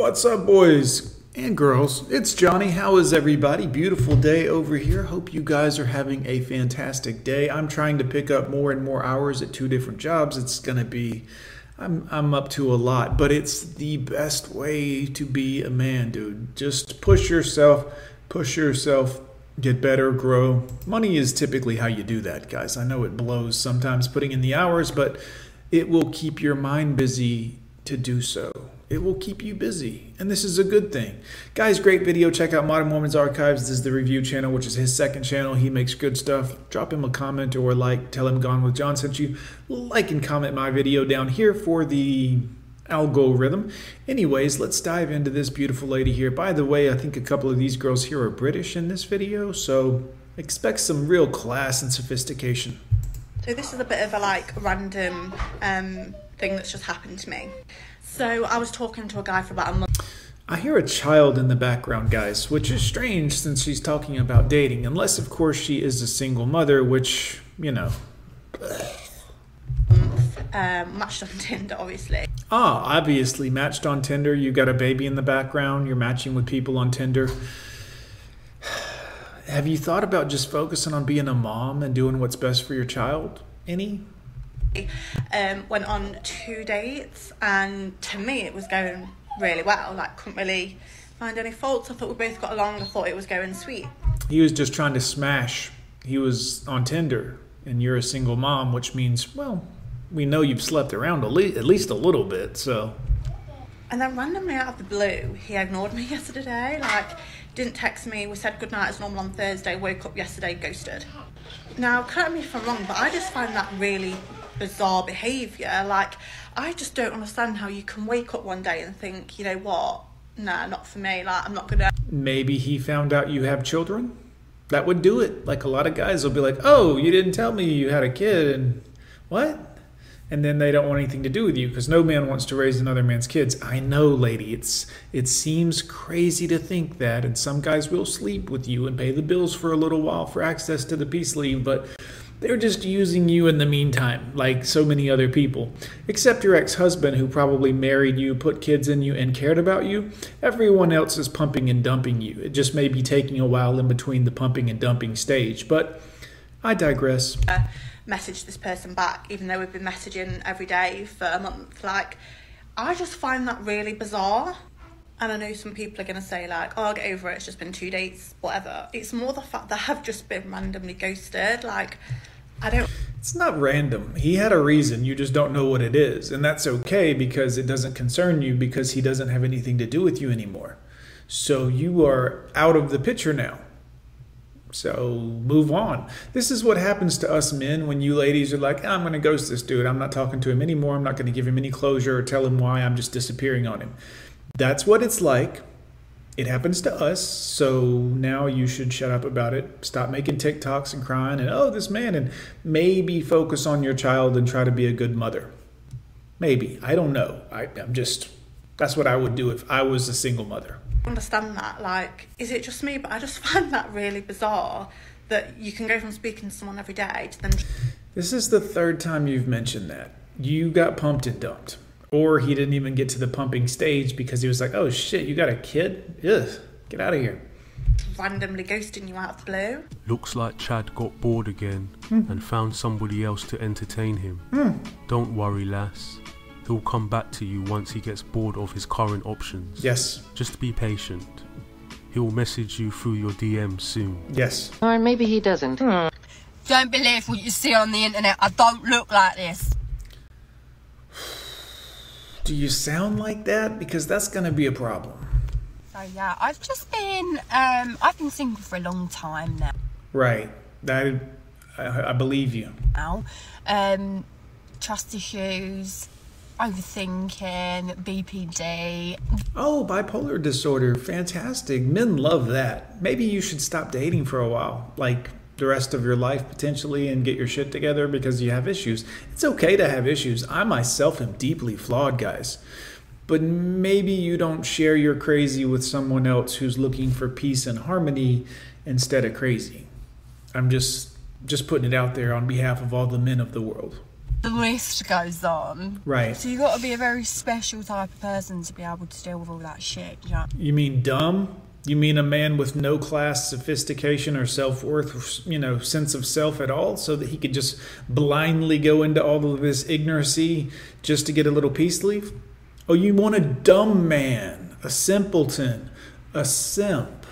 What's up, boys and girls? It's Johnny. How is everybody? Beautiful day over here. Hope you guys are having a fantastic day. I'm trying to pick up more and more hours at two different jobs. It's going to be, I'm, I'm up to a lot, but it's the best way to be a man, dude. Just push yourself, push yourself, get better, grow. Money is typically how you do that, guys. I know it blows sometimes putting in the hours, but it will keep your mind busy to do so. It will keep you busy, and this is a good thing. Guys, great video. Check out Modern Womans Archives. This is the review channel, which is his second channel. He makes good stuff. Drop him a comment or like. Tell him Gone with John sent you. Like and comment my video down here for the algorithm. Anyways, let's dive into this beautiful lady here. By the way, I think a couple of these girls here are British in this video, so expect some real class and sophistication. So this is a bit of a like random um, thing that's just happened to me. So I was talking to a guy for about a month. I hear a child in the background, guys, which is strange since she's talking about dating, unless, of course, she is a single mother, which, you know. Um, matched on Tinder, obviously. Ah, obviously, matched on Tinder. You got a baby in the background, you're matching with people on Tinder. Have you thought about just focusing on being a mom and doing what's best for your child? Any? Um, went on two dates, and to me, it was going really well. Like, couldn't really find any faults. I thought we both got along. I thought it was going sweet. He was just trying to smash. He was on Tinder, and you're a single mom, which means, well, we know you've slept around at least a little bit, so. And then randomly out of the blue, he ignored me yesterday. Like, didn't text me. We said goodnight as normal on Thursday. Woke up yesterday, ghosted. Now, correct me if I'm wrong, but I just find that really bizarre behaviour. Like, I just don't understand how you can wake up one day and think, you know what, nah, not for me. Like, I'm not gonna. Maybe he found out you have children. That would do it. Like a lot of guys will be like, "Oh, you didn't tell me you had a kid," and what? And then they don't want anything to do with you because no man wants to raise another man's kids. I know, lady. It's it seems crazy to think that, and some guys will sleep with you and pay the bills for a little while for access to the peace leave, but they're just using you in the meantime, like so many other people. Except your ex husband, who probably married you, put kids in you, and cared about you. Everyone else is pumping and dumping you. It just may be taking a while in between the pumping and dumping stage. But I digress. Uh, message this person back, even though we've been messaging every day for a month. Like, I just find that really bizarre. And I know some people are going to say, like, oh, I'll get over it, it's just been two dates, whatever. It's more the fact that I've just been randomly ghosted. Like, I don't. It's not random. He had a reason. You just don't know what it is. And that's okay because it doesn't concern you because he doesn't have anything to do with you anymore. So you are out of the picture now. So move on. This is what happens to us men when you ladies are like, I'm going to ghost this dude. I'm not talking to him anymore. I'm not going to give him any closure or tell him why. I'm just disappearing on him. That's what it's like it happens to us, so now you should shut up about it. Stop making TikToks and crying and oh, this man, and maybe focus on your child and try to be a good mother. Maybe. I don't know. I, I'm just, that's what I would do if I was a single mother. understand that. Like, is it just me? But I just find that really bizarre that you can go from speaking to someone every day to then. This is the third time you've mentioned that. You got pumped and dumped. Or he didn't even get to the pumping stage because he was like, oh shit, you got a kid? Ugh, get out of here. Randomly ghosting you out of the blue. Looks like Chad got bored again mm. and found somebody else to entertain him. Mm. Don't worry, lass. He'll come back to you once he gets bored of his current options. Yes. Just be patient. He'll message you through your DM soon. Yes. Or maybe he doesn't. Hmm. Don't believe what you see on the internet. I don't look like this. Do you sound like that? Because that's going to be a problem. So yeah, I've just been um, I've been single for a long time now. Right. That I, I believe you. Now, um, trust issues, overthinking, BPD. Oh, bipolar disorder. Fantastic. Men love that. Maybe you should stop dating for a while. Like the rest of your life potentially and get your shit together because you have issues. It's okay to have issues. I myself am deeply flawed, guys. But maybe you don't share your crazy with someone else who's looking for peace and harmony instead of crazy. I'm just just putting it out there on behalf of all the men of the world. the list goes on. Right. So you got to be a very special type of person to be able to deal with all that shit. You know? You mean dumb? You mean a man with no class, sophistication, or self worth, you know, sense of self at all, so that he could just blindly go into all of this ignorancy just to get a little peace leave? Oh, you want a dumb man, a simpleton, a simp.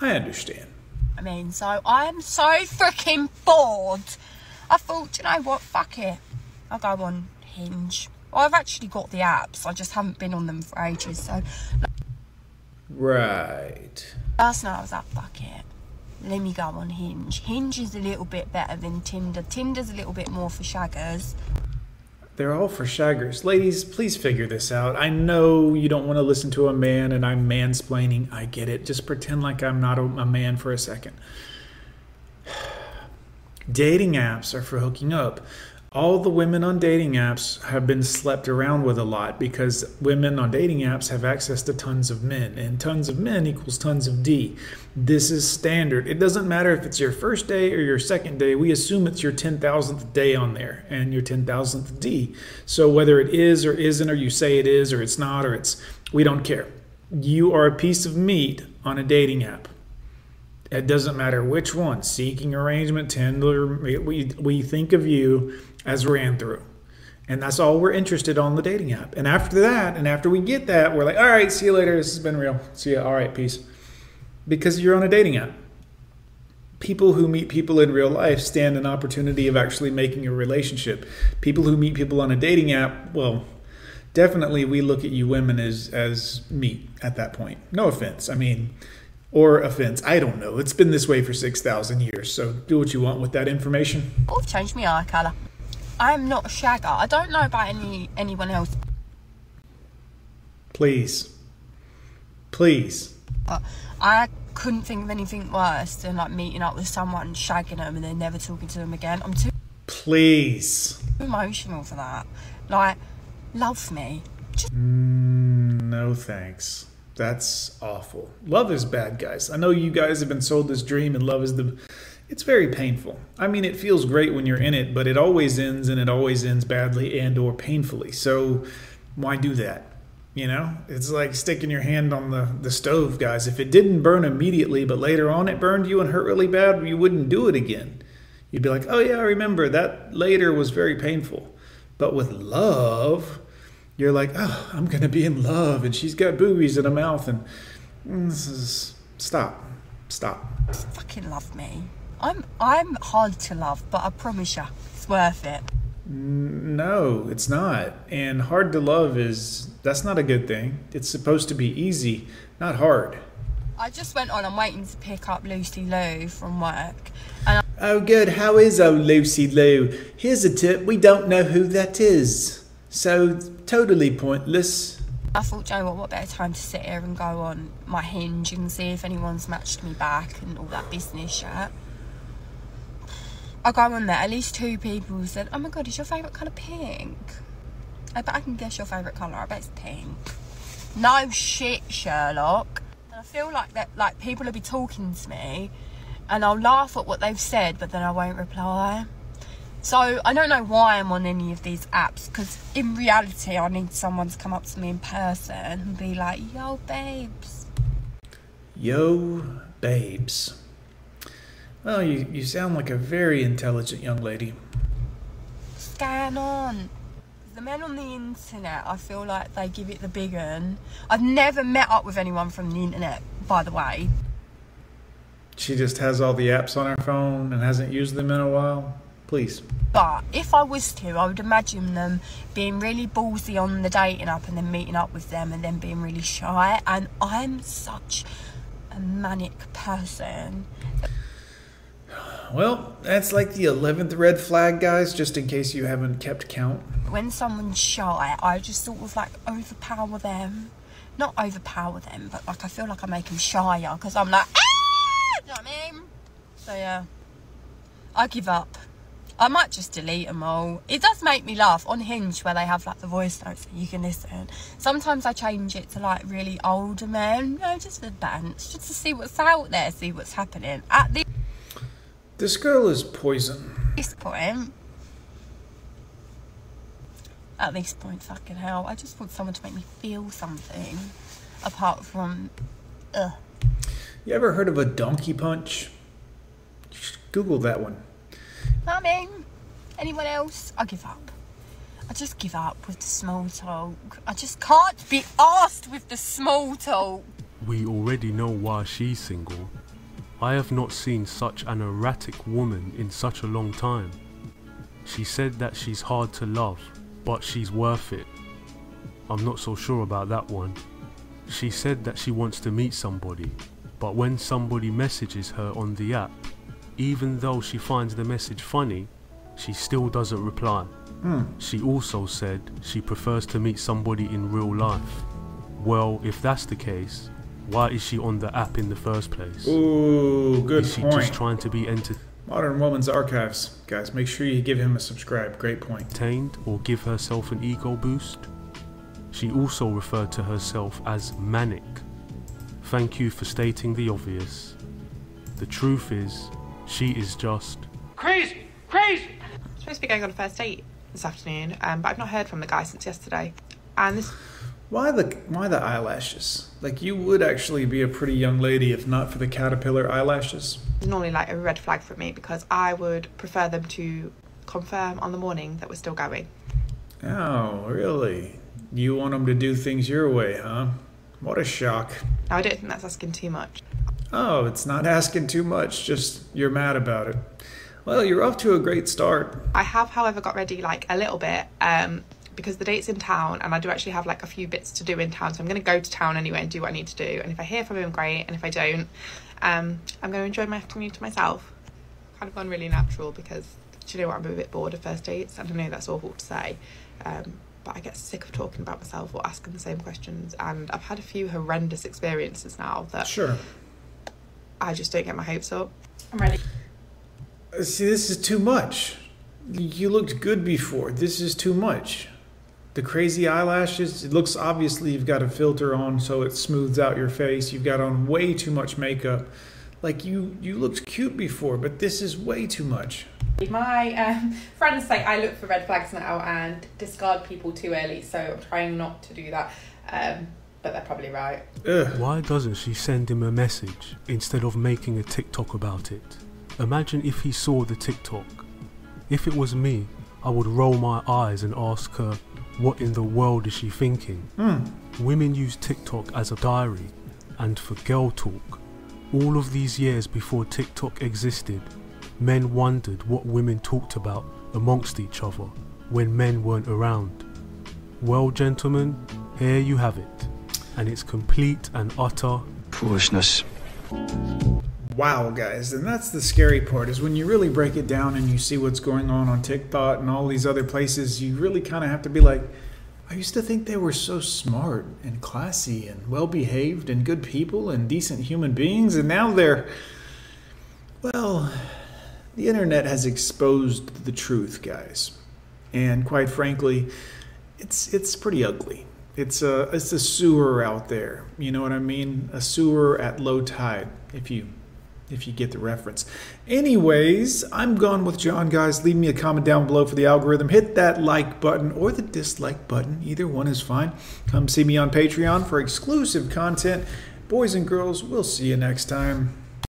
I understand. I mean, so I'm so freaking bored. I thought, you know what, fuck it. I'll go on Hinge. Well, I've actually got the apps, I just haven't been on them for ages. So Right. last night I was like, fuck it. Let me go on Hinge. Hinge is a little bit better than Tinder. Tinder's a little bit more for shaggers. They're all for shaggers. Ladies, please figure this out. I know you don't want to listen to a man and I'm mansplaining. I get it. Just pretend like I'm not a, a man for a second. Dating apps are for hooking up. All the women on dating apps have been slept around with a lot because women on dating apps have access to tons of men, and tons of men equals tons of D. This is standard. It doesn't matter if it's your first day or your second day, we assume it's your 10,000th day on there and your 10,000th D. So whether it is or isn't, or you say it is or it's not, or it's, we don't care. You are a piece of meat on a dating app. It doesn't matter which one, seeking arrangement, Tinder, we, we think of you as we ran through. And that's all we're interested on the dating app. And after that, and after we get that, we're like, all right, see you later. This has been real. See you. All right, peace. Because you're on a dating app. People who meet people in real life stand an opportunity of actually making a relationship. People who meet people on a dating app, well, definitely we look at you women as as meat at that point. No offense. I mean, or offense. I don't know. It's been this way for 6,000 years. So do what you want with that information. I've changed my eye colour. I'm not a shagger. I don't know about any anyone else, Please. Please. but I couldn't think of anything worse than like meeting up with someone, shagging them, and then never talking to them again. I'm too Please. emotional for that. Like, love me. Just mm, No thanks. That's awful. Love is bad, guys. I know you guys have been sold this dream and love is the it's very painful. I mean, it feels great when you're in it, but it always ends and it always ends badly and or painfully. So why do that? You know? It's like sticking your hand on the, the stove, guys. If it didn't burn immediately, but later on it burned you and hurt really bad, you wouldn't do it again. You'd be like, oh yeah, I remember that later was very painful. But with love, you're like, oh, I'm gonna be in love, and she's got boobies in her mouth, and mm, this is stop, stop. fucking love me. I'm I'm hard to love, but I promise you, it's worth it. No, it's not. And hard to love is that's not a good thing. It's supposed to be easy, not hard. I just went on. I'm waiting to pick up Lucy Lou from work, and Oh, good. How is old Lucy Lou? Here's a tip: we don't know who that is, so totally pointless. I thought, Joe, what, what better time to sit here and go on my hinge and see if anyone's matched me back and all that business shit. I go on there, at least two people said, Oh my god, is your favourite colour pink? I bet I can guess your favourite colour, I bet it's pink. No shit, Sherlock. And I feel like that like people will be talking to me and I'll laugh at what they've said, but then I won't reply. So I don't know why I'm on any of these apps because in reality I need someone to come up to me in person and be like, "Yo, babes." Yo, babes. Well, you, you sound like a very intelligent young lady. Scan on. The men on the internet, I feel like they give it the big un. I've never met up with anyone from the internet, by the way. She just has all the apps on her phone and hasn't used them in a while. Please. But if I was to, I would imagine them being really ballsy on the dating app and then meeting up with them and then being really shy. And I'm such a manic person. Well, that's like the 11th red flag, guys, just in case you haven't kept count. When someone's shy, I just sort of like overpower them. Not overpower them, but like I feel like I make them shyer because I'm like, ah! Do you know what I mean? So yeah, I give up. I might just delete them all. It does make me laugh on Hinge where they have like the voice notes that you can listen. Sometimes I change it to like really older men, you know, just for bands, just to see what's out there, see what's happening. At This girl is poison. this point, at this point, fucking hell. I just want someone to make me feel something apart from, ugh. You ever heard of a donkey punch? Just Google that one. Mummy, anyone else? I give up. I just give up with the small talk. I just can't be asked with the small talk. We already know why she's single. I have not seen such an erratic woman in such a long time. She said that she's hard to love, but she's worth it. I'm not so sure about that one. She said that she wants to meet somebody, but when somebody messages her on the app, even though she finds the message funny, she still doesn't reply. Hmm. She also said she prefers to meet somebody in real life. Well, if that's the case, why is she on the app in the first place? Ooh, good is she point. just trying to be entertained? Modern Woman's Archives. Guys, make sure you give him a subscribe. Great point. entertained or give herself an ego boost. She also referred to herself as manic. Thank you for stating the obvious. The truth is, she is just Crazy! Crazy! supposed to be going on a first date this afternoon, um, but I've not heard from the guy since yesterday. And this Why the why the eyelashes? Like you would actually be a pretty young lady if not for the caterpillar eyelashes. is normally like a red flag for me because I would prefer them to confirm on the morning that we're still going. Oh, really? You want them to do things your way, huh? What a shock. I don't think that's asking too much. Oh, it's not asking too much, just you're mad about it. Well, you're off to a great start. I have, however, got ready like a little bit um, because the date's in town and I do actually have like a few bits to do in town. So I'm going to go to town anyway and do what I need to do. And if I hear from him, great. And if I don't, um, I'm going to enjoy my afternoon to myself. Kind of gone really natural because do you know what? I'm a bit bored of first dates. And I know that's awful to say. Um, but I get sick of talking about myself or asking the same questions. And I've had a few horrendous experiences now that Sure. I just don't get my hopes up. I'm ready. See, this is too much. You looked good before. This is too much. The crazy eyelashes, it looks obviously you've got a filter on so it smooths out your face. You've got on way too much makeup. Like you you looked cute before, but this is way too much. My um, friends say I look for red flags now and discard people too early, so I'm trying not to do that. Um, but they're probably right. Ugh. Why doesn't she send him a message instead of making a TikTok about it? Imagine if he saw the TikTok. If it was me, I would roll my eyes and ask her, what in the world is she thinking? Hmm. Women use TikTok as a diary and for girl talk. All of these years before TikTok existed, men wondered what women talked about amongst each other when men weren't around. Well, gentlemen, here you have it, and it's complete and utter Foolishness. Wow, guys, and that's the scary part is when you really break it down and you see what's going on on TikTok and all these other places, you really kind of have to be like, I used to think they were so smart and classy and well behaved and good people and decent human beings, and now they're. Well, the internet has exposed the truth, guys. And quite frankly, it's it's pretty ugly. It's a it's a sewer out there. You know what I mean? A sewer at low tide. If you if you get the reference. Anyways, I'm gone with John, guys. Leave me a comment down below for the algorithm. Hit that like button or the dislike button. Either one is fine. Come see me on Patreon for exclusive content. Boys and girls, we'll see you next time.